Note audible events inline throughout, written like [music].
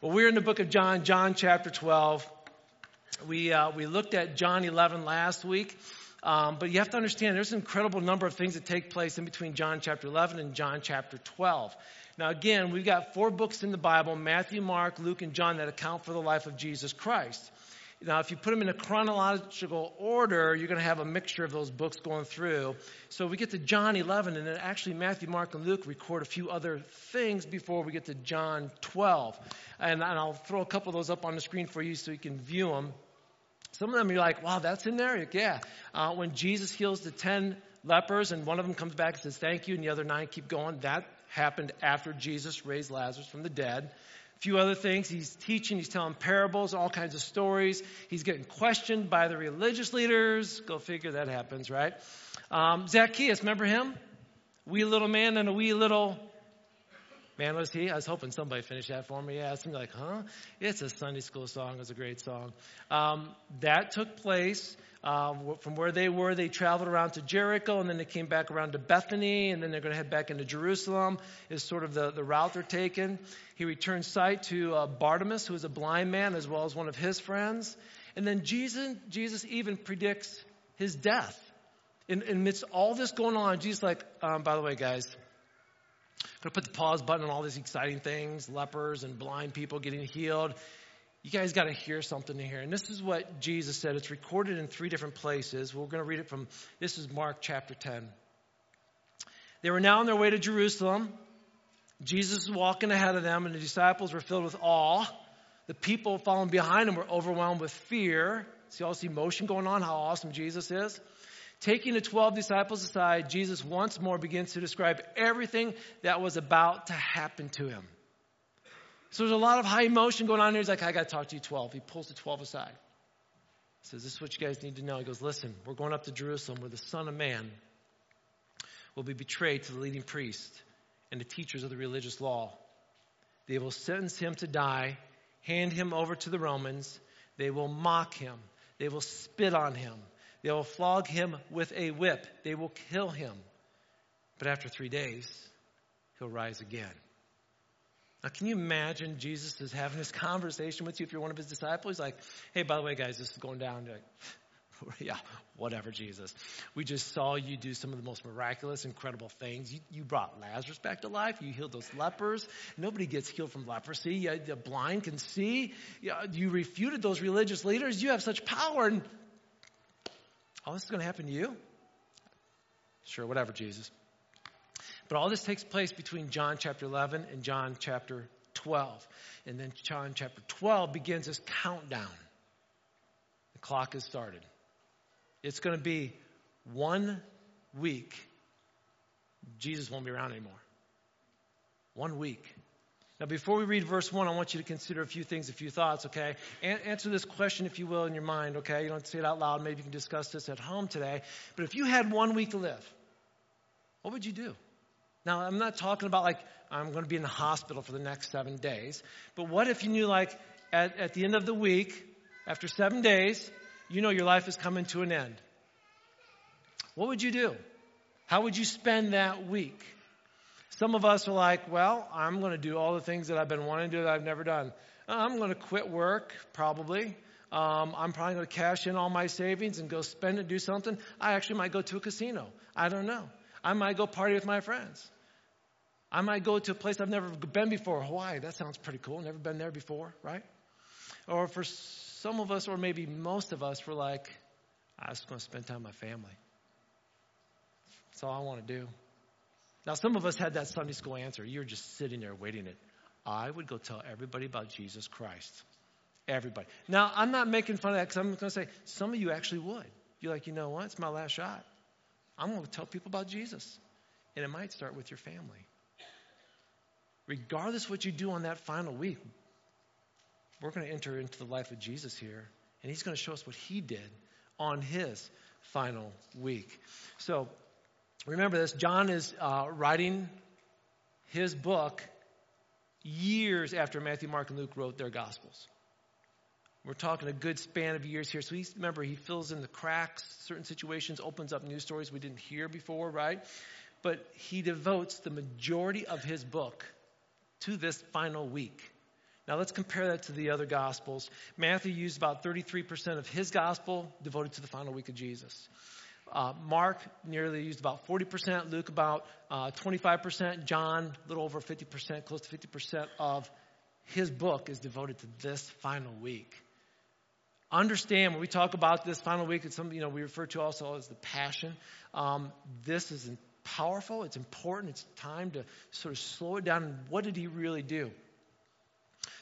Well, we're in the book of John, John chapter 12. We, uh, we looked at John 11 last week, um, but you have to understand there's an incredible number of things that take place in between John chapter 11 and John chapter 12. Now, again, we've got four books in the Bible Matthew, Mark, Luke, and John that account for the life of Jesus Christ. Now, if you put them in a chronological order, you're going to have a mixture of those books going through. So we get to John 11, and then actually Matthew, Mark, and Luke record a few other things before we get to John 12. And, and I'll throw a couple of those up on the screen for you so you can view them. Some of them you're like, wow, that's in there? Yeah. Uh, when Jesus heals the 10 lepers, and one of them comes back and says, thank you, and the other nine keep going, that happened after Jesus raised Lazarus from the dead few other things. He's teaching, he's telling parables, all kinds of stories. He's getting questioned by the religious leaders. Go figure that happens, right? Um, Zacchaeus, remember him? Wee little man and a wee little man was he? I was hoping somebody finished that for me. Yeah, it's like, huh? It's a Sunday school song. It's a great song. Um, that took place uh, from where they were, they traveled around to Jericho, and then they came back around to Bethany, and then they're going to head back into Jerusalem, is sort of the, the route they're taking. He returns sight to uh, Bartimaeus, who is a blind man, as well as one of his friends. And then Jesus, Jesus even predicts his death. In, in amidst all this going on, Jesus like, um, by the way, guys, I'm going to put the pause button on all these exciting things, lepers and blind people getting healed you guys got to hear something here. And this is what Jesus said. It's recorded in three different places. We're going to read it from, this is Mark chapter 10. They were now on their way to Jerusalem. Jesus was walking ahead of them, and the disciples were filled with awe. The people following behind him were overwhelmed with fear. See all this emotion going on, how awesome Jesus is. Taking the 12 disciples aside, Jesus once more begins to describe everything that was about to happen to him. So there's a lot of high emotion going on here. He's like, I got to talk to you 12. He pulls the 12 aside. He says, This is what you guys need to know. He goes, Listen, we're going up to Jerusalem where the Son of Man will be betrayed to the leading priest and the teachers of the religious law. They will sentence him to die, hand him over to the Romans. They will mock him. They will spit on him. They will flog him with a whip. They will kill him. But after three days, he'll rise again. Now, can you imagine Jesus is having this conversation with you if you're one of his disciples? He's like, hey, by the way, guys, this is going down. You're like, [laughs] yeah, whatever, Jesus. We just saw you do some of the most miraculous, incredible things. You, you brought Lazarus back to life. You healed those lepers. Nobody gets healed from leprosy. the blind can see. You refuted those religious leaders. You have such power. And all this is going to happen to you? Sure, whatever, Jesus. But all this takes place between John chapter 11 and John chapter 12. And then John chapter 12 begins this countdown. The clock has started. It's going to be one week. Jesus won't be around anymore. One week. Now, before we read verse 1, I want you to consider a few things, a few thoughts, okay? answer this question, if you will, in your mind, okay? You don't say it out loud. Maybe you can discuss this at home today. But if you had one week to live, what would you do? Now, I'm not talking about like I'm going to be in the hospital for the next seven days, but what if you knew like at, at the end of the week, after seven days, you know your life is coming to an end? What would you do? How would you spend that week? Some of us are like, well, I'm going to do all the things that I've been wanting to do that I've never done. I'm going to quit work, probably. Um, I'm probably going to cash in all my savings and go spend and do something. I actually might go to a casino. I don't know. I might go party with my friends. I might go to a place I've never been before, Hawaii. That sounds pretty cool. Never been there before, right? Or for some of us, or maybe most of us, we're like, I just want to spend time with my family. That's all I want to do. Now, some of us had that Sunday school answer. You're just sitting there waiting it. I would go tell everybody about Jesus Christ. Everybody. Now, I'm not making fun of that because I'm going to say some of you actually would. You're like, you know what? It's my last shot. I'm going to tell people about Jesus. And it might start with your family regardless what you do on that final week, we're going to enter into the life of Jesus here, and he's going to show us what he did on his final week. So remember this John is uh, writing his book years after Matthew, Mark, and Luke wrote their Gospels. We're talking a good span of years here. So he's, remember, he fills in the cracks, certain situations, opens up new stories we didn't hear before, right? But he devotes the majority of his book to this final week. Now let's compare that to the other Gospels. Matthew used about 33% of his Gospel devoted to the final week of Jesus. Uh, Mark nearly used about 40%, Luke about uh, 25%, John a little over 50%, close to 50% of his book is devoted to this final week. Understand when we talk about this final week, it's something you know we refer to also as the passion. Um, this is powerful. It's important. It's time to sort of slow it down. What did he really do?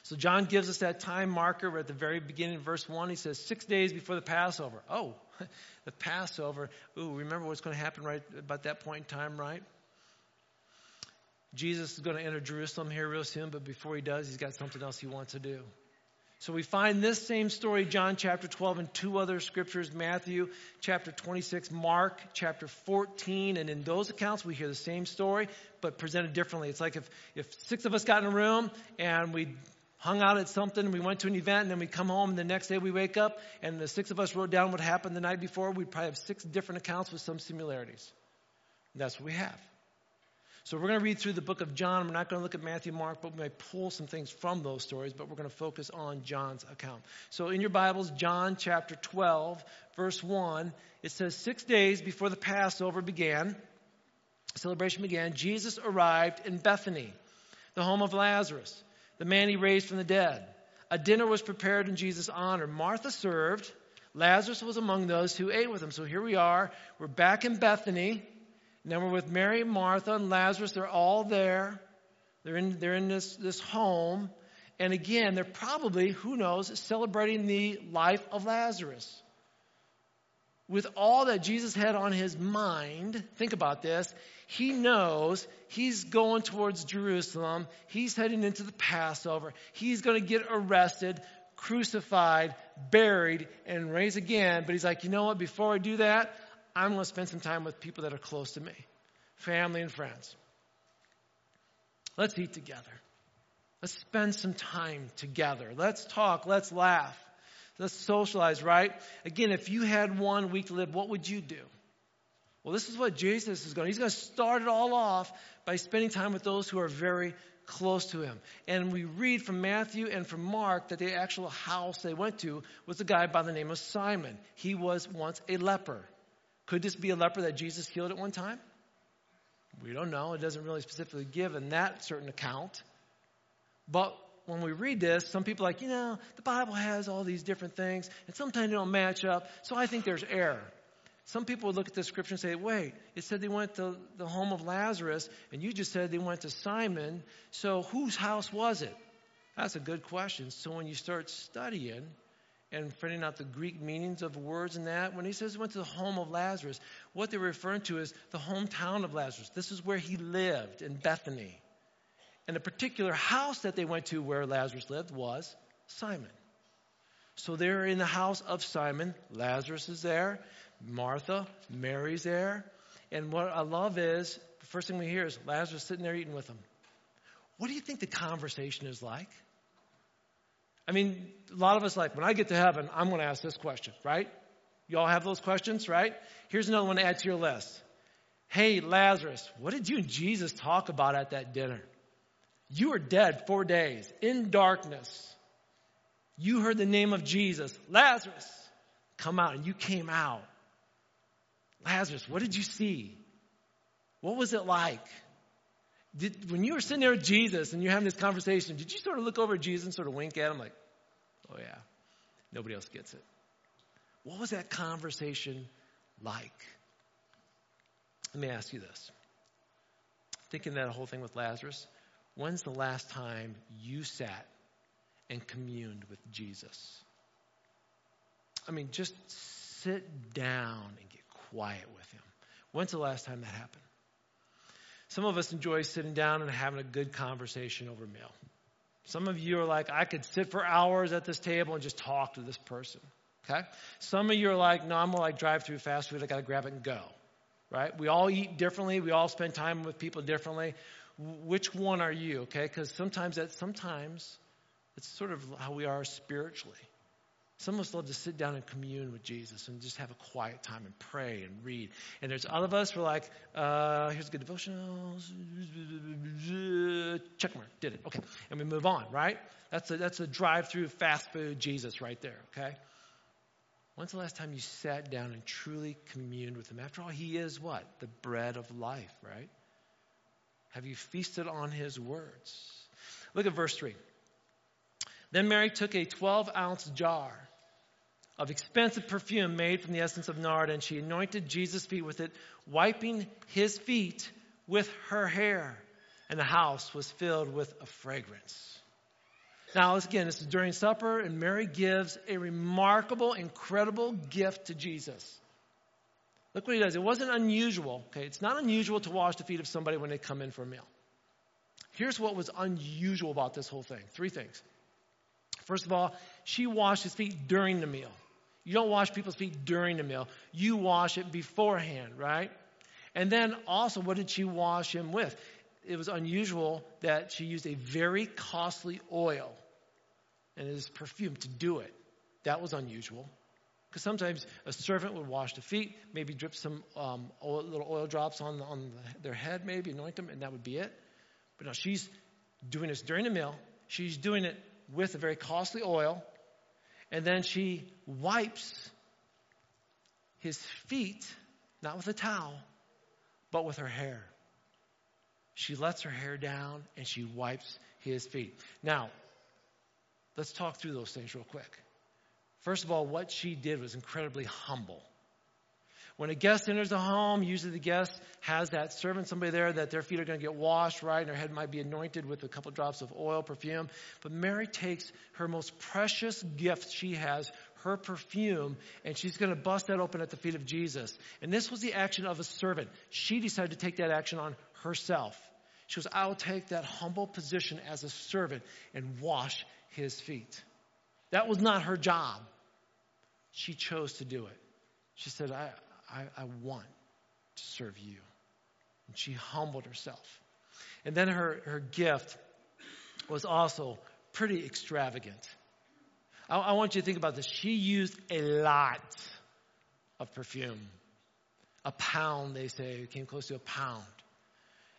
So John gives us that time marker at the very beginning, verse one. He says six days before the Passover. Oh, [laughs] the Passover. Ooh, remember what's going to happen right about that point in time, right? Jesus is going to enter Jerusalem here real soon, but before he does, he's got something else he wants to do. So we find this same story, John chapter 12, and two other scriptures, Matthew chapter 26, Mark chapter 14. And in those accounts, we hear the same story, but presented differently. It's like if, if six of us got in a room and we hung out at something, we went to an event, and then we come home, and the next day we wake up, and the six of us wrote down what happened the night before, we'd probably have six different accounts with some similarities. And that's what we have. So we're going to read through the book of John. We're not going to look at Matthew, Mark, but we may pull some things from those stories, but we're going to focus on John's account. So in your Bibles, John chapter 12, verse 1, it says, Six days before the Passover began, celebration began, Jesus arrived in Bethany, the home of Lazarus, the man he raised from the dead. A dinner was prepared in Jesus' honor. Martha served. Lazarus was among those who ate with him. So here we are. We're back in Bethany. Now we're with Mary, Martha, and Lazarus. They're all there. They're in, they're in this, this home. And again, they're probably, who knows, celebrating the life of Lazarus. With all that Jesus had on his mind, think about this. He knows he's going towards Jerusalem. He's heading into the Passover. He's going to get arrested, crucified, buried, and raised again. But he's like, you know what? Before I do that, I'm going to spend some time with people that are close to me, family and friends. Let's eat together. Let's spend some time together. Let's talk. Let's laugh. Let's socialize, right? Again, if you had one week to live, what would you do? Well, this is what Jesus is going. He's going to start it all off by spending time with those who are very close to him. And we read from Matthew and from Mark that the actual house they went to was a guy by the name of Simon. He was once a leper. Could this be a leper that Jesus healed at one time? We don't know. It doesn't really specifically give in that certain account. But when we read this, some people are like, you know, the Bible has all these different things, and sometimes they don't match up, so I think there's error. Some people would look at the scripture and say, wait, it said they went to the home of Lazarus, and you just said they went to Simon, so whose house was it? That's a good question. So when you start studying, and finding out the Greek meanings of words and that. When he says he went to the home of Lazarus, what they're referring to is the hometown of Lazarus. This is where he lived in Bethany. And the particular house that they went to where Lazarus lived was Simon. So they're in the house of Simon. Lazarus is there. Martha, Mary's there. And what I love is the first thing we hear is Lazarus sitting there eating with them. What do you think the conversation is like? I mean, a lot of us like, when I get to heaven, I'm going to ask this question, right? You all have those questions, right? Here's another one to add to your list. Hey, Lazarus, what did you and Jesus talk about at that dinner? You were dead four days in darkness. You heard the name of Jesus, Lazarus, come out, and you came out. Lazarus, what did you see? What was it like? Did, when you were sitting there with Jesus and you're having this conversation, did you sort of look over at Jesus and sort of wink at him like, oh yeah, nobody else gets it? What was that conversation like? Let me ask you this. Thinking that whole thing with Lazarus, when's the last time you sat and communed with Jesus? I mean, just sit down and get quiet with him. When's the last time that happened? Some of us enjoy sitting down and having a good conversation over meal. Some of you are like, I could sit for hours at this table and just talk to this person. Okay? Some of you are like, no, I'm more like drive through fast food. I got to grab it and go. Right? We all eat differently. We all spend time with people differently. Which one are you? Okay? Because sometimes that sometimes it's sort of how we are spiritually. Some of us love to sit down and commune with Jesus and just have a quiet time and pray and read. And there's other of us who are like, uh, here's a good devotional. Check mark. Did it. Okay. And we move on, right? That's a, that's a drive through fast food Jesus right there, okay? When's the last time you sat down and truly communed with him? After all, he is what? The bread of life, right? Have you feasted on his words? Look at verse 3. Then Mary took a 12 ounce jar of expensive perfume made from the essence of nard, and she anointed Jesus' feet with it, wiping his feet with her hair. And the house was filled with a fragrance. Now, again, this is during supper, and Mary gives a remarkable, incredible gift to Jesus. Look what he does. It wasn't unusual. Okay, it's not unusual to wash the feet of somebody when they come in for a meal. Here's what was unusual about this whole thing. Three things. First of all, she washed his feet during the meal. You don't wash people's feet during the meal. You wash it beforehand, right? And then also, what did she wash him with? It was unusual that she used a very costly oil and his perfume to do it. That was unusual. Because sometimes a servant would wash the feet, maybe drip some um, oil, little oil drops on, on the, their head, maybe anoint them, and that would be it. But now she's doing this during the meal. She's doing it with a very costly oil, and then she wipes his feet, not with a towel, but with her hair. She lets her hair down and she wipes his feet. Now, let's talk through those things real quick. First of all, what she did was incredibly humble. When a guest enters a home, usually the guest has that servant, somebody there that their feet are going to get washed, right? And their head might be anointed with a couple drops of oil, perfume. But Mary takes her most precious gift she has, her perfume, and she's going to bust that open at the feet of Jesus. And this was the action of a servant. She decided to take that action on herself. She goes, I'll take that humble position as a servant and wash his feet. That was not her job she chose to do it. She said, I, I, I want to serve you. And she humbled herself. And then her, her gift was also pretty extravagant. I, I want you to think about this. She used a lot of perfume. A pound, they say. Came close to a pound.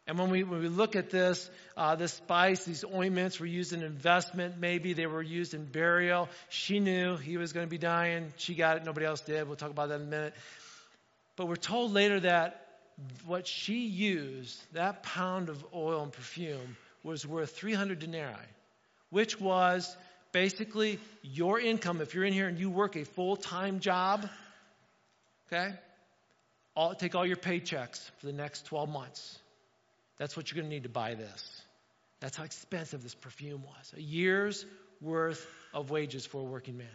And when we, when we look at this, uh, this spice, these ointments were used in investment. Maybe they were used in burial. She knew he was going to be dying. She got it. Nobody else did. We'll talk about that in a minute. But we're told later that what she used, that pound of oil and perfume, was worth 300 denarii, which was basically your income. If you're in here and you work a full time job, okay, all, take all your paychecks for the next 12 months. That's what you're going to need to buy this. That's how expensive this perfume was. A year's worth of wages for a working man.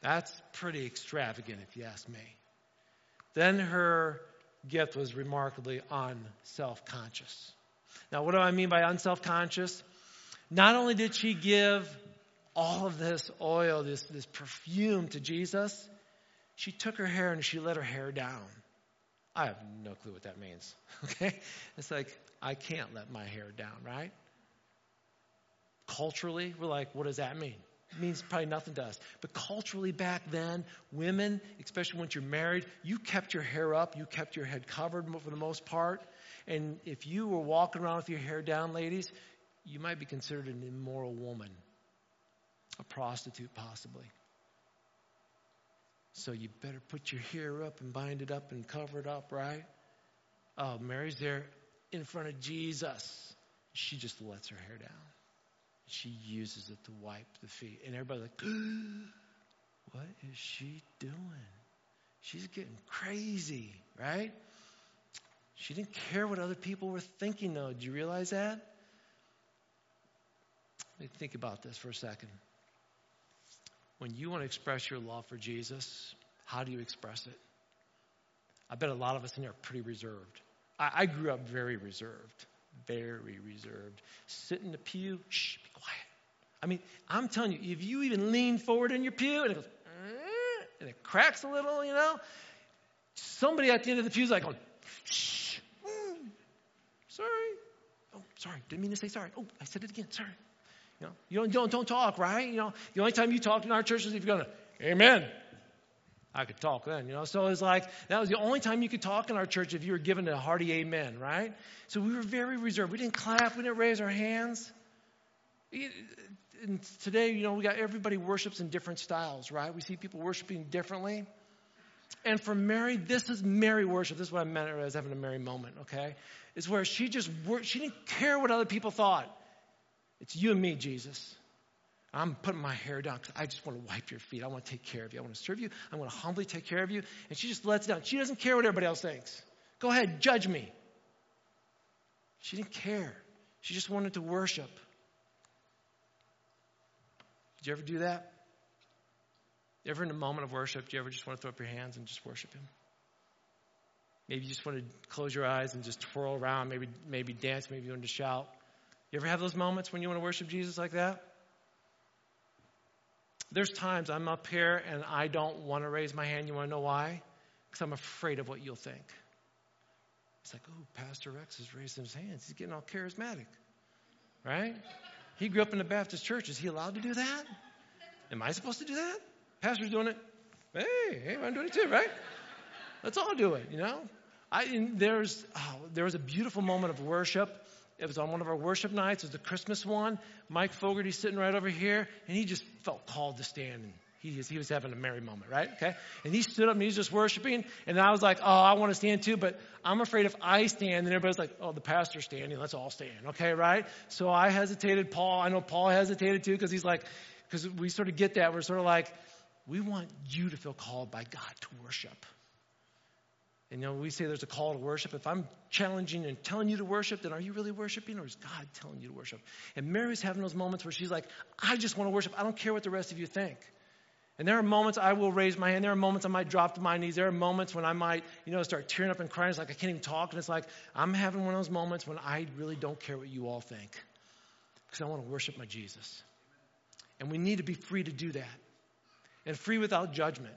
That's pretty extravagant, if you ask me. Then her gift was remarkably unself conscious. Now, what do I mean by unself conscious? Not only did she give all of this oil, this, this perfume to Jesus, she took her hair and she let her hair down. I have no clue what that means. [laughs] Okay? It's like, I can't let my hair down, right? Culturally, we're like, what does that mean? It means probably nothing to us. But culturally, back then, women, especially once you're married, you kept your hair up, you kept your head covered for the most part. And if you were walking around with your hair down, ladies, you might be considered an immoral woman, a prostitute, possibly. So you better put your hair up and bind it up and cover it up, right? Oh, Mary's there in front of Jesus. She just lets her hair down. She uses it to wipe the feet. And everybody's like, [gasps] what is she doing? She's getting crazy, right? She didn't care what other people were thinking, though. Do you realize that? Let me think about this for a second when you want to express your love for Jesus, how do you express it? I bet a lot of us in here are pretty reserved. I, I grew up very reserved, very reserved. Sit in the pew, shh, be quiet. I mean, I'm telling you, if you even lean forward in your pew and it goes, eh, and it cracks a little, you know, somebody at the end of the pew is like, going, shh, mm, sorry. Oh, sorry, didn't mean to say sorry. Oh, I said it again, sorry. You know, you don't, don't, don't talk, right? You know, the only time you talk in our church is if you're going to, Amen. I could talk then, you know. So it's like that was the only time you could talk in our church if you were given a hearty amen, right? So we were very reserved. We didn't clap, we didn't raise our hands. And today, you know, we got everybody worships in different styles, right? We see people worshiping differently. And for Mary, this is Mary worship. This is what I meant as having a Mary moment, okay? It's where she just she didn't care what other people thought. It's you and me, Jesus. I'm putting my hair down because I just want to wipe your feet. I want to take care of you. I want to serve you. I want to humbly take care of you. And she just lets down. She doesn't care what everybody else thinks. Go ahead, judge me. She didn't care. She just wanted to worship. Did you ever do that? Ever in a moment of worship, do you ever just want to throw up your hands and just worship Him? Maybe you just want to close your eyes and just twirl around, maybe, maybe dance, maybe you want to shout. You ever have those moments when you want to worship Jesus like that? There's times I'm up here and I don't want to raise my hand. You want to know why? Because I'm afraid of what you'll think. It's like, oh, Pastor Rex is raising his hands. He's getting all charismatic. Right? He grew up in the Baptist church. Is he allowed to do that? Am I supposed to do that? Pastor's doing it. Hey, hey, I'm doing it too, right? Let's all do it, you know? I, there's, oh, there was a beautiful moment of worship it was on one of our worship nights. It was the Christmas one. Mike Fogarty sitting right over here, and he just felt called to stand. And he, he was having a Mary moment, right? Okay. And he stood up and he was just worshiping. And I was like, oh, I want to stand too, but I'm afraid if I stand, then everybody's like, oh, the pastor's standing. Let's all stand. Okay, right? So I hesitated. Paul, I know Paul hesitated too because he's like, because we sort of get that. We're sort of like, we want you to feel called by God to worship. And you know, we say there's a call to worship. If I'm challenging and telling you to worship, then are you really worshiping or is God telling you to worship? And Mary's having those moments where she's like, I just want to worship. I don't care what the rest of you think. And there are moments I will raise my hand. There are moments I might drop to my knees. There are moments when I might, you know, start tearing up and crying. It's like I can't even talk. And it's like I'm having one of those moments when I really don't care what you all think because I want to worship my Jesus. And we need to be free to do that and free without judgment.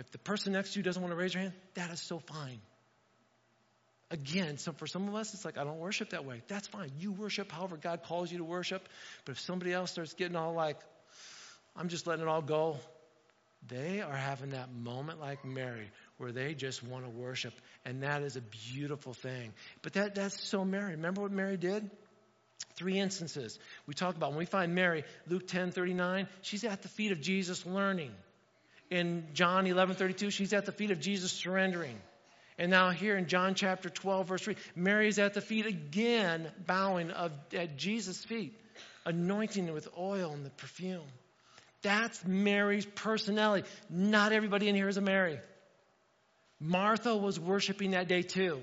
If the person next to you doesn't want to raise your hand, that is so fine. Again, so for some of us, it's like, I don't worship that way. That's fine. You worship however God calls you to worship. But if somebody else starts getting all like, I'm just letting it all go, they are having that moment like Mary where they just want to worship. And that is a beautiful thing. But that, that's so Mary. Remember what Mary did? Three instances we talk about. When we find Mary, Luke 10 39, she's at the feet of Jesus learning in John 11:32, she's at the feet of Jesus surrendering. And now here in John chapter 12 verse 3, Mary is at the feet again bowing of, at Jesus' feet, anointing with oil and the perfume. That's Mary's personality. Not everybody in here is a Mary. Martha was worshiping that day too.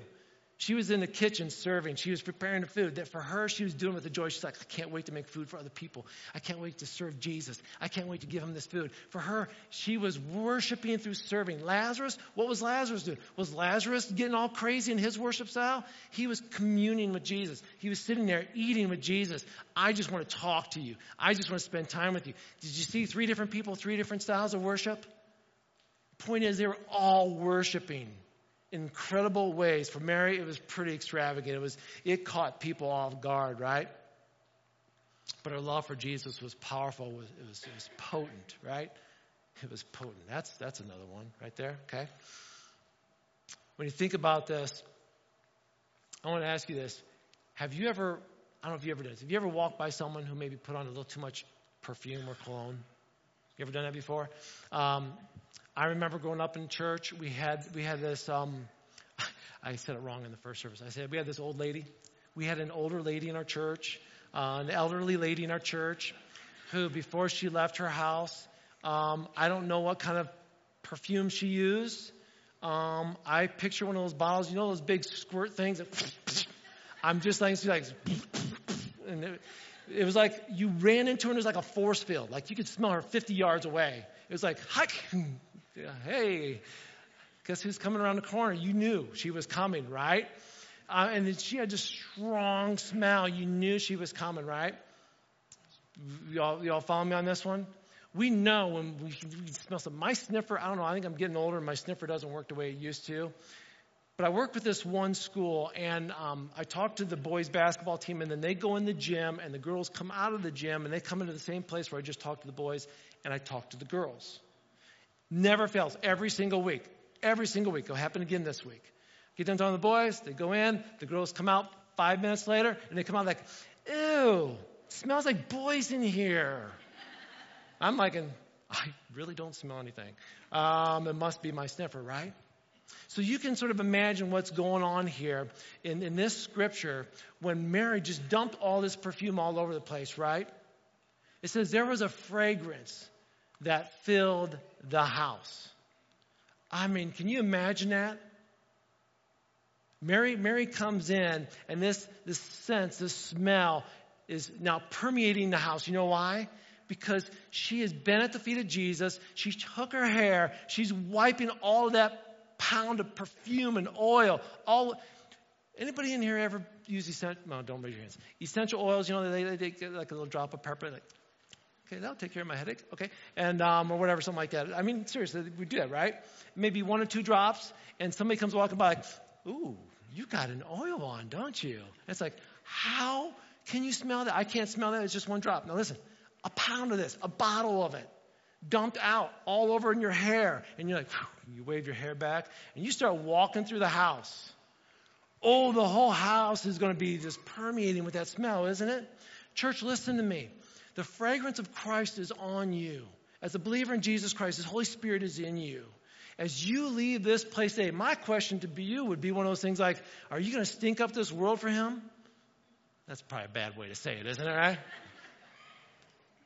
She was in the kitchen serving. She was preparing the food. That for her, she was doing with the joy. She's like, I can't wait to make food for other people. I can't wait to serve Jesus. I can't wait to give him this food. For her, she was worshiping through serving. Lazarus, what was Lazarus doing? Was Lazarus getting all crazy in his worship style? He was communing with Jesus. He was sitting there eating with Jesus. I just want to talk to you. I just want to spend time with you. Did you see three different people, three different styles of worship? Point is, they were all worshiping incredible ways. For Mary, it was pretty extravagant. It was it caught people off guard, right? But her love for Jesus was powerful. It was, it was, potent, right? It was potent. That's that's another one right there. Okay. When you think about this, I want to ask you this: Have you ever? I don't know if you ever did. Have you ever walked by someone who maybe put on a little too much perfume or cologne? You ever done that before? Um, I remember growing up in church, we had, we had this, um, [laughs] I said it wrong in the first service. I said we had this old lady. We had an older lady in our church, uh, an elderly lady in our church, who before she left her house, um, I don't know what kind of perfume she used. Um, I picture one of those bottles, you know, those big squirt things. [laughs] I'm just like, like, [laughs] and it, it was like you ran into her and it was like a force field. Like you could smell her 50 yards away. It was like, hey, guess who's coming around the corner? You knew she was coming, right? Uh, and she had this strong smell. You knew she was coming, right? Y'all, y'all follow me on this one? We know when we, we smell something. My sniffer, I don't know, I think I'm getting older and my sniffer doesn't work the way it used to. But I work with this one school, and um, I talk to the boys' basketball team, and then they go in the gym, and the girls come out of the gym, and they come into the same place where I just talked to the boys, and I talk to the girls. Never fails, every single week. Every single week. It'll happen again this week. Get talking to the boys, they go in, the girls come out five minutes later, and they come out like, ew, smells like boys in here. I'm like, I really don't smell anything. Um, it must be my sniffer, right? So you can sort of imagine what's going on here in, in this scripture when Mary just dumped all this perfume all over the place, right? It says there was a fragrance that filled the house. I mean, can you imagine that? Mary, Mary comes in, and this, this sense, this smell is now permeating the house. You know why? Because she has been at the feet of Jesus. She took her hair. She's wiping all that pound of perfume and oil. All anybody in here ever use essential? No, don't raise your hands. Essential oils, you know, they, they get like a little drop of pepper. Like, okay, that'll take care of my headache. Okay, and um, or whatever, something like that. I mean, seriously, we do that, right? Maybe one or two drops, and somebody comes walking by, like, ooh, you got an oil on, don't you? And it's like, how can you smell that? I can't smell that. It's just one drop. Now listen, a pound of this, a bottle of it dumped out all over in your hair. And you're like, you wave your hair back and you start walking through the house. Oh, the whole house is going to be just permeating with that smell, isn't it? Church, listen to me. The fragrance of Christ is on you. As a believer in Jesus Christ, His Holy Spirit is in you. As you leave this place today, my question to you would be one of those things like, are you going to stink up this world for Him? That's probably a bad way to say it, isn't it, right?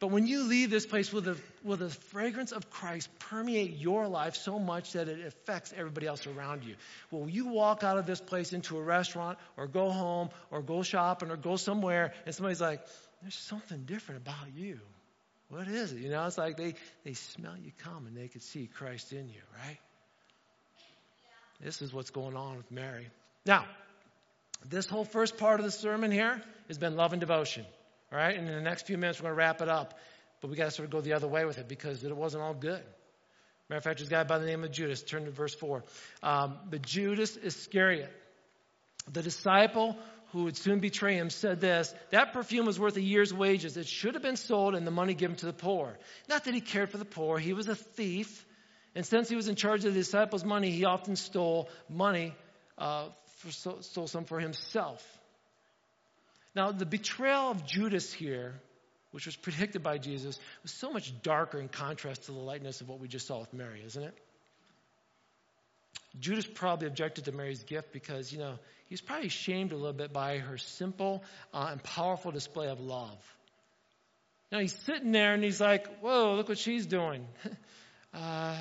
But when you leave this place, will the, will the fragrance of Christ permeate your life so much that it affects everybody else around you? Will you walk out of this place into a restaurant or go home or go shopping or go somewhere and somebody's like, there's something different about you? What is it? You know, it's like they, they smell you come and they could see Christ in you, right? This is what's going on with Mary. Now, this whole first part of the sermon here has been love and devotion. All right, and in the next few minutes, we're going to wrap it up. But we got to sort of go the other way with it because it wasn't all good. Matter of fact, there's a guy by the name of Judas. Turn to verse 4. Um, but Judas Iscariot, the disciple who would soon betray him, said this That perfume was worth a year's wages. It should have been sold and the money given to the poor. Not that he cared for the poor, he was a thief. And since he was in charge of the disciples' money, he often stole money, uh, for, stole some for himself. Now, the betrayal of Judas here, which was predicted by Jesus, was so much darker in contrast to the lightness of what we just saw with Mary, isn't it? Judas probably objected to Mary's gift because, you know, he's probably shamed a little bit by her simple uh, and powerful display of love. Now he's sitting there and he's like, whoa, look what she's doing. [laughs] uh,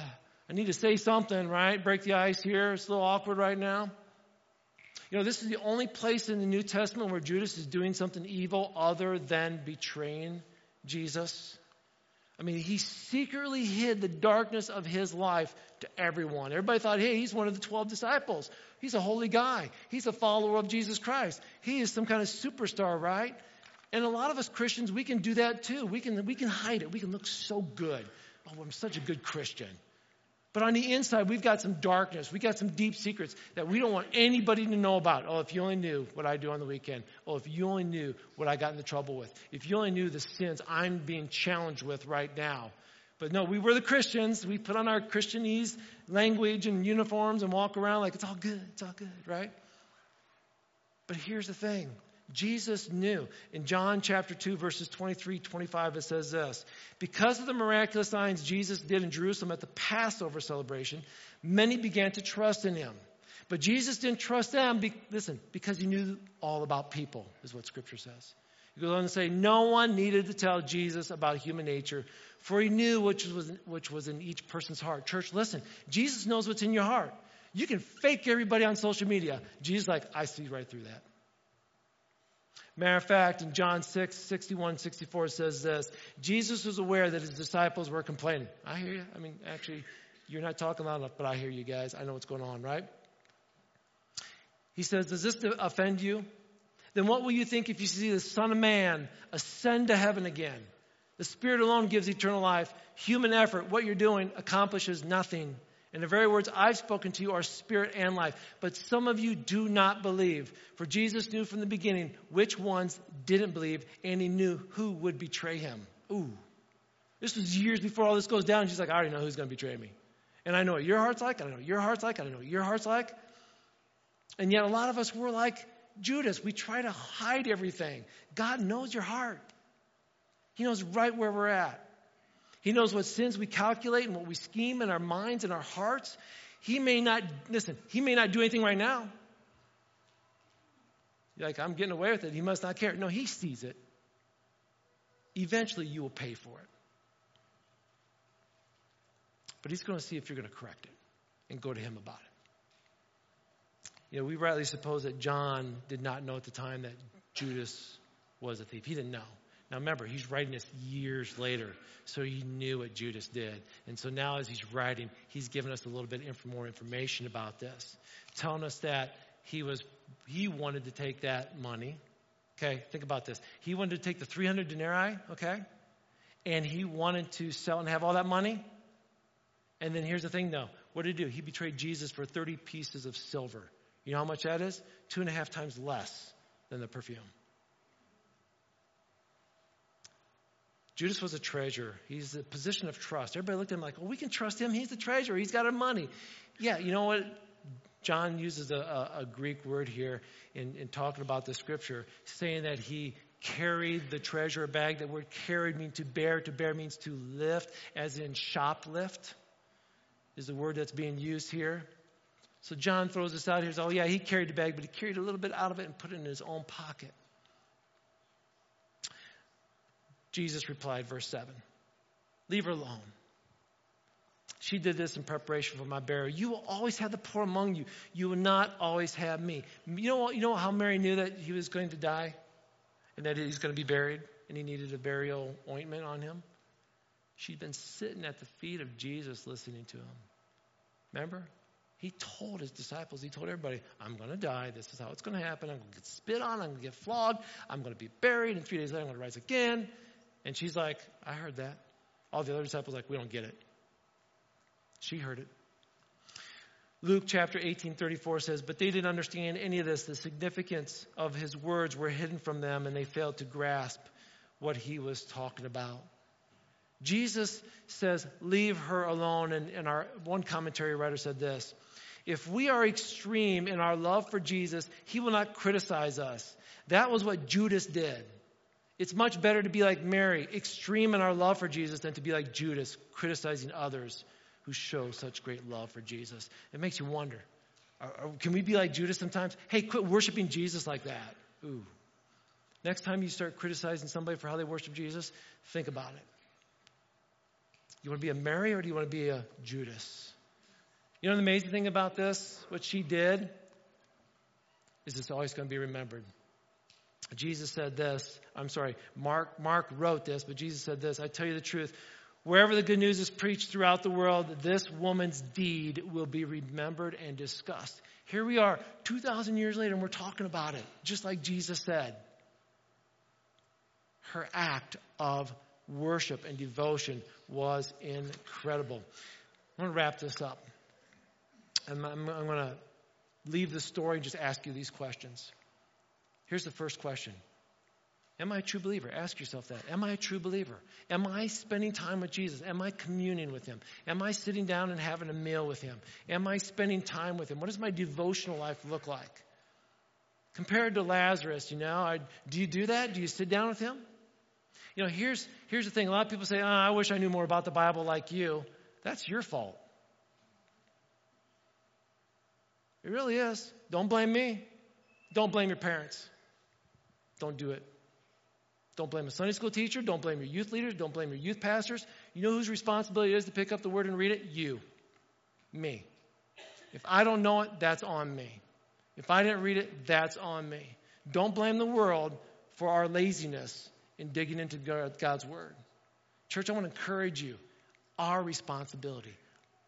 I need to say something, right? Break the ice here. It's a little awkward right now. You know, this is the only place in the New Testament where Judas is doing something evil other than betraying Jesus. I mean, he secretly hid the darkness of his life to everyone. Everybody thought, hey, he's one of the 12 disciples. He's a holy guy. He's a follower of Jesus Christ. He is some kind of superstar, right? And a lot of us Christians, we can do that too. We can, we can hide it. We can look so good. Oh, I'm such a good Christian. But on the inside, we've got some darkness. We've got some deep secrets that we don't want anybody to know about. Oh, if you only knew what I do on the weekend. Oh, if you only knew what I got into trouble with. If you only knew the sins I'm being challenged with right now. But no, we were the Christians. We put on our Christianese language and uniforms and walk around like it's all good, it's all good, right? But here's the thing Jesus knew. In John chapter 2, verses 23, 25, it says this Because of the miraculous signs Jesus did in Jerusalem at the Passover celebration, many began to trust in him. But Jesus didn't trust them, be, listen, because he knew all about people, is what Scripture says. He goes on to say, No one needed to tell Jesus about human nature, for he knew which was, which was in each person's heart. Church, listen, Jesus knows what's in your heart. You can fake everybody on social media. Jesus, like, I see right through that. Matter of fact, in John 6, 61, 64 says this Jesus was aware that his disciples were complaining. I hear you. I mean, actually, you're not talking loud enough, but I hear you guys. I know what's going on, right? He says, Does this offend you? Then what will you think if you see the Son of Man ascend to heaven again? The Spirit alone gives eternal life. Human effort, what you're doing, accomplishes nothing. And the very words I've spoken to you are spirit and life. But some of you do not believe. For Jesus knew from the beginning which ones didn't believe, and he knew who would betray him. Ooh. This was years before all this goes down. She's like, I already know who's going to betray me. And I know what your heart's like. I know what your heart's like. I know what your heart's like. And yet, a lot of us, we're like Judas. We try to hide everything. God knows your heart, He knows right where we're at. He knows what sins we calculate and what we scheme in our minds and our hearts. He may not, listen, He may not do anything right now. You're like, I'm getting away with it. He must not care. No, He sees it. Eventually, you will pay for it. But He's going to see if you're going to correct it and go to Him about it. You know, we rightly suppose that John did not know at the time that Judas was a thief. He didn't know. Now remember, he's writing this years later, so he knew what Judas did. And so now as he's writing, he's giving us a little bit more information about this, telling us that he was he wanted to take that money. Okay, think about this. He wanted to take the 300 denarii, okay? And he wanted to sell and have all that money. And then here's the thing though. What did he do? He betrayed Jesus for 30 pieces of silver. You know how much that is? Two and a half times less than the perfume. Judas was a treasurer. He's a position of trust. Everybody looked at him like, well, we can trust him. He's the treasurer. He's got our money. Yeah, you know what? John uses a, a, a Greek word here in, in talking about the scripture, saying that he carried the treasure bag. That word carried means to bear. To bear means to lift, as in shoplift is the word that's being used here. So John throws this out here. Says, oh, yeah, he carried the bag, but he carried a little bit out of it and put it in his own pocket. Jesus replied, verse 7 Leave her alone. She did this in preparation for my burial. You will always have the poor among you. You will not always have me. You know, you know how Mary knew that he was going to die and that he's going to be buried and he needed a burial ointment on him? She'd been sitting at the feet of Jesus listening to him. Remember? He told his disciples, he told everybody, I'm going to die. This is how it's going to happen. I'm going to get spit on. I'm going to get flogged. I'm going to be buried. And three days later, I'm going to rise again. And she's like, I heard that. All the other disciples like, we don't get it. She heard it. Luke chapter 18, 34 says, But they didn't understand any of this. The significance of his words were hidden from them, and they failed to grasp what he was talking about. Jesus says, Leave her alone. And, and our one commentary writer said this If we are extreme in our love for Jesus, he will not criticize us. That was what Judas did. It's much better to be like Mary, extreme in our love for Jesus, than to be like Judas, criticizing others who show such great love for Jesus. It makes you wonder can we be like Judas sometimes? Hey, quit worshiping Jesus like that. Ooh. Next time you start criticizing somebody for how they worship Jesus, think about it. You want to be a Mary or do you want to be a Judas? You know the amazing thing about this, what she did, is it's always going to be remembered. Jesus said this. I'm sorry, Mark, Mark wrote this, but Jesus said this. I tell you the truth. Wherever the good news is preached throughout the world, this woman's deed will be remembered and discussed. Here we are, 2,000 years later, and we're talking about it, just like Jesus said. Her act of worship and devotion was incredible. I'm going to wrap this up. I'm, I'm, I'm going to leave the story and just ask you these questions. Here's the first question Am I a true believer? Ask yourself that. Am I a true believer? Am I spending time with Jesus? Am I communing with Him? Am I sitting down and having a meal with Him? Am I spending time with Him? What does my devotional life look like? Compared to Lazarus, you know, I, do you do that? Do you sit down with Him? You know, here's, here's the thing. A lot of people say, oh, I wish I knew more about the Bible like you. That's your fault. It really is. Don't blame me. Don't blame your parents. Don't do it. Don't blame a Sunday school teacher. Don't blame your youth leaders. Don't blame your youth pastors. You know whose responsibility it is to pick up the word and read it? You. Me. If I don't know it, that's on me. If I didn't read it, that's on me. Don't blame the world for our laziness in digging into God's word. Church, I want to encourage you. Our responsibility,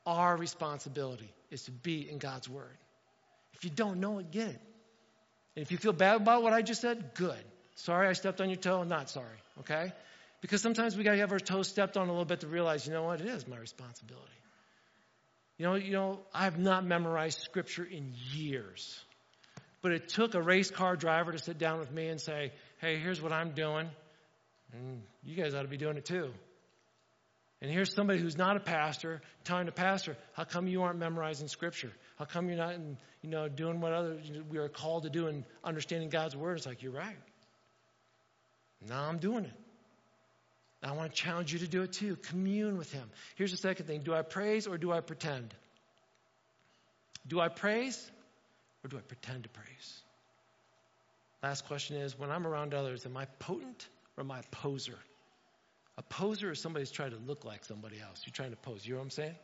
our responsibility is to be in God's word. If you don't know it, get it. If you feel bad about what I just said, good. Sorry I stepped on your toe, not sorry, okay? Because sometimes we got to have our toes stepped on a little bit to realize, you know what, it is my responsibility. You know, you know, I have not memorized scripture in years. But it took a race car driver to sit down with me and say, hey, here's what I'm doing. And you guys ought to be doing it too. And here's somebody who's not a pastor telling a pastor, how come you aren't memorizing scripture? How come you're not, in, you know, doing what others we are called to do and understanding God's word? It's like, you're right. Now I'm doing it. I want to challenge you to do it too. Commune with Him. Here's the second thing Do I praise or do I pretend? Do I praise or do I pretend to praise? Last question is when I'm around others, am I potent or am I a poser? A poser is somebody who's trying to look like somebody else. You're trying to pose. You know what I'm saying?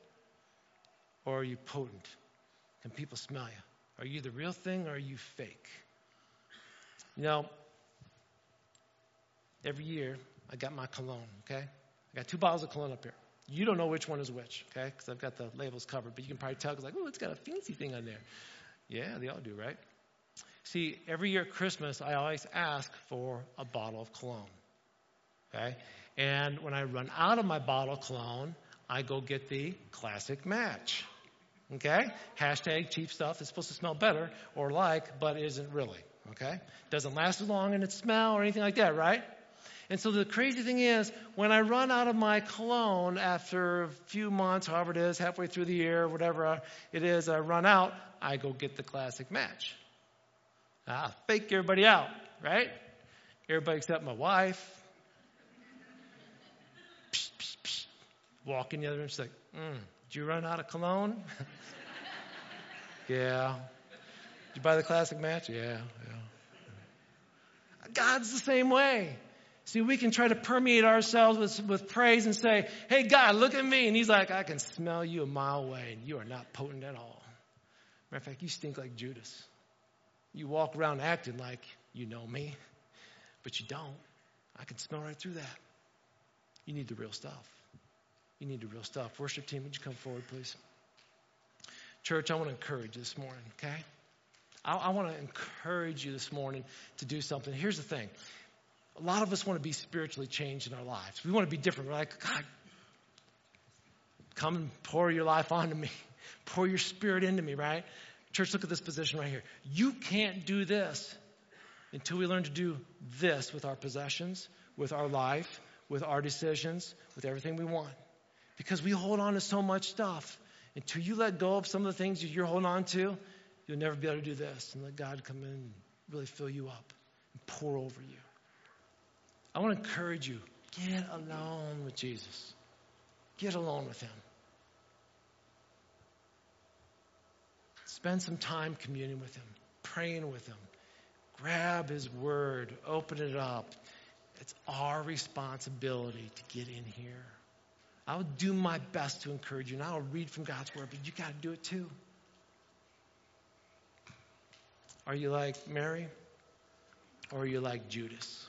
Or are you potent? Can people smell you? Are you the real thing or are you fake? You know, every year I got my cologne, okay? I got two bottles of cologne up here. You don't know which one is which, okay? Because I've got the labels covered, but you can probably tell because, like, oh, it's got a fancy thing on there. Yeah, they all do, right? See, every year at Christmas, I always ask for a bottle of cologne, okay? And when I run out of my bottle of cologne, I go get the classic match. Okay? Hashtag cheap stuff. It's supposed to smell better or like, but isn't really. Okay? Doesn't last as long in its smell or anything like that, right? And so the crazy thing is, when I run out of my cologne after a few months, however it is, halfway through the year, whatever it is, I run out, I go get the classic match. Ah, fake everybody out, right? Everybody except my wife. Walk in the other room, she's like, mm, did you run out of cologne? [laughs] yeah. Did you buy the classic match? Yeah, yeah. God's the same way. See, we can try to permeate ourselves with, with praise and say, hey, God, look at me. And he's like, I can smell you a mile away, and you are not potent at all. Matter of fact, you stink like Judas. You walk around acting like you know me, but you don't. I can smell right through that. You need the real stuff. You need the real stuff. Worship team, would you come forward, please? Church, I want to encourage you this morning, okay? I, I want to encourage you this morning to do something. Here's the thing a lot of us want to be spiritually changed in our lives. We want to be different. We're like, God, come and pour your life onto me, [laughs] pour your spirit into me, right? Church, look at this position right here. You can't do this until we learn to do this with our possessions, with our life, with our decisions, with everything we want. Because we hold on to so much stuff. Until you let go of some of the things you're holding on to, you'll never be able to do this and let God come in and really fill you up and pour over you. I want to encourage you get alone with Jesus, get alone with Him. Spend some time communing with Him, praying with Him. Grab His Word, open it up. It's our responsibility to get in here. I'll do my best to encourage you, and I'll read from God's Word, but you got to do it too. Are you like Mary? Or are you like Judas?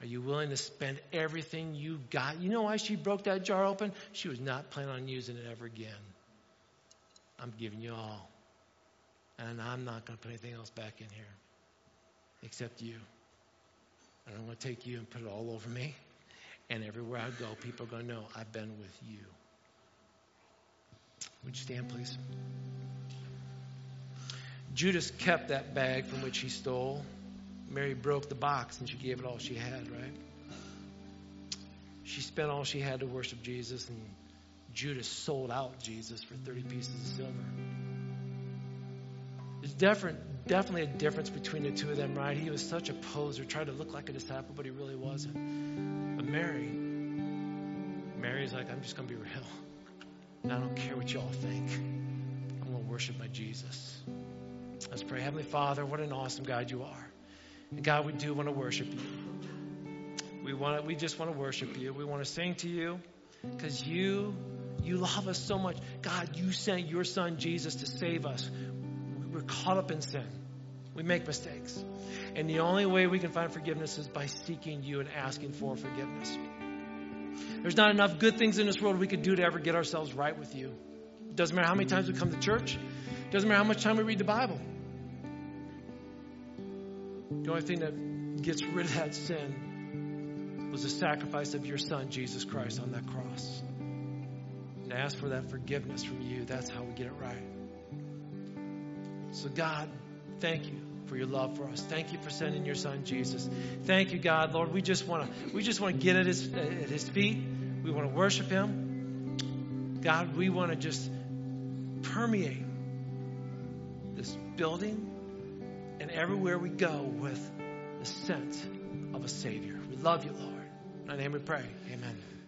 Are you willing to spend everything you got? You know why she broke that jar open? She was not planning on using it ever again. I'm giving you all. And I'm not going to put anything else back in here except you. And I'm going to take you and put it all over me. And everywhere I go, people are going to know I've been with you. Would you stand, please? Judas kept that bag from which he stole. Mary broke the box and she gave it all she had, right? She spent all she had to worship Jesus, and Judas sold out Jesus for 30 pieces of silver. There's different, definitely a difference between the two of them, right? He was such a poser, tried to look like a disciple, but he really wasn't. Mary, Mary's like, I'm just going to be real. And I don't care what y'all think. I'm going to worship my Jesus. Let's pray. Heavenly Father, what an awesome God you are. And God, we do want to worship you. We want to, we just want to worship you. We want to sing to you because you you love us so much. God, you sent your son Jesus to save us. We're caught up in sin. We make mistakes. And the only way we can find forgiveness is by seeking you and asking for forgiveness. There's not enough good things in this world we could do to ever get ourselves right with you. It doesn't matter how many times we come to church. it Doesn't matter how much time we read the Bible. The only thing that gets rid of that sin was the sacrifice of your son, Jesus Christ, on that cross. and ask for that forgiveness from you. That's how we get it right. So, God, thank you for your love for us. Thank you for sending your son Jesus. Thank you, God, Lord. We just want to we just want to get at his at his feet. We want to worship him. God, we want to just permeate this building and everywhere we go with the scent of a Savior. We love you, Lord. In thy name we pray. Amen.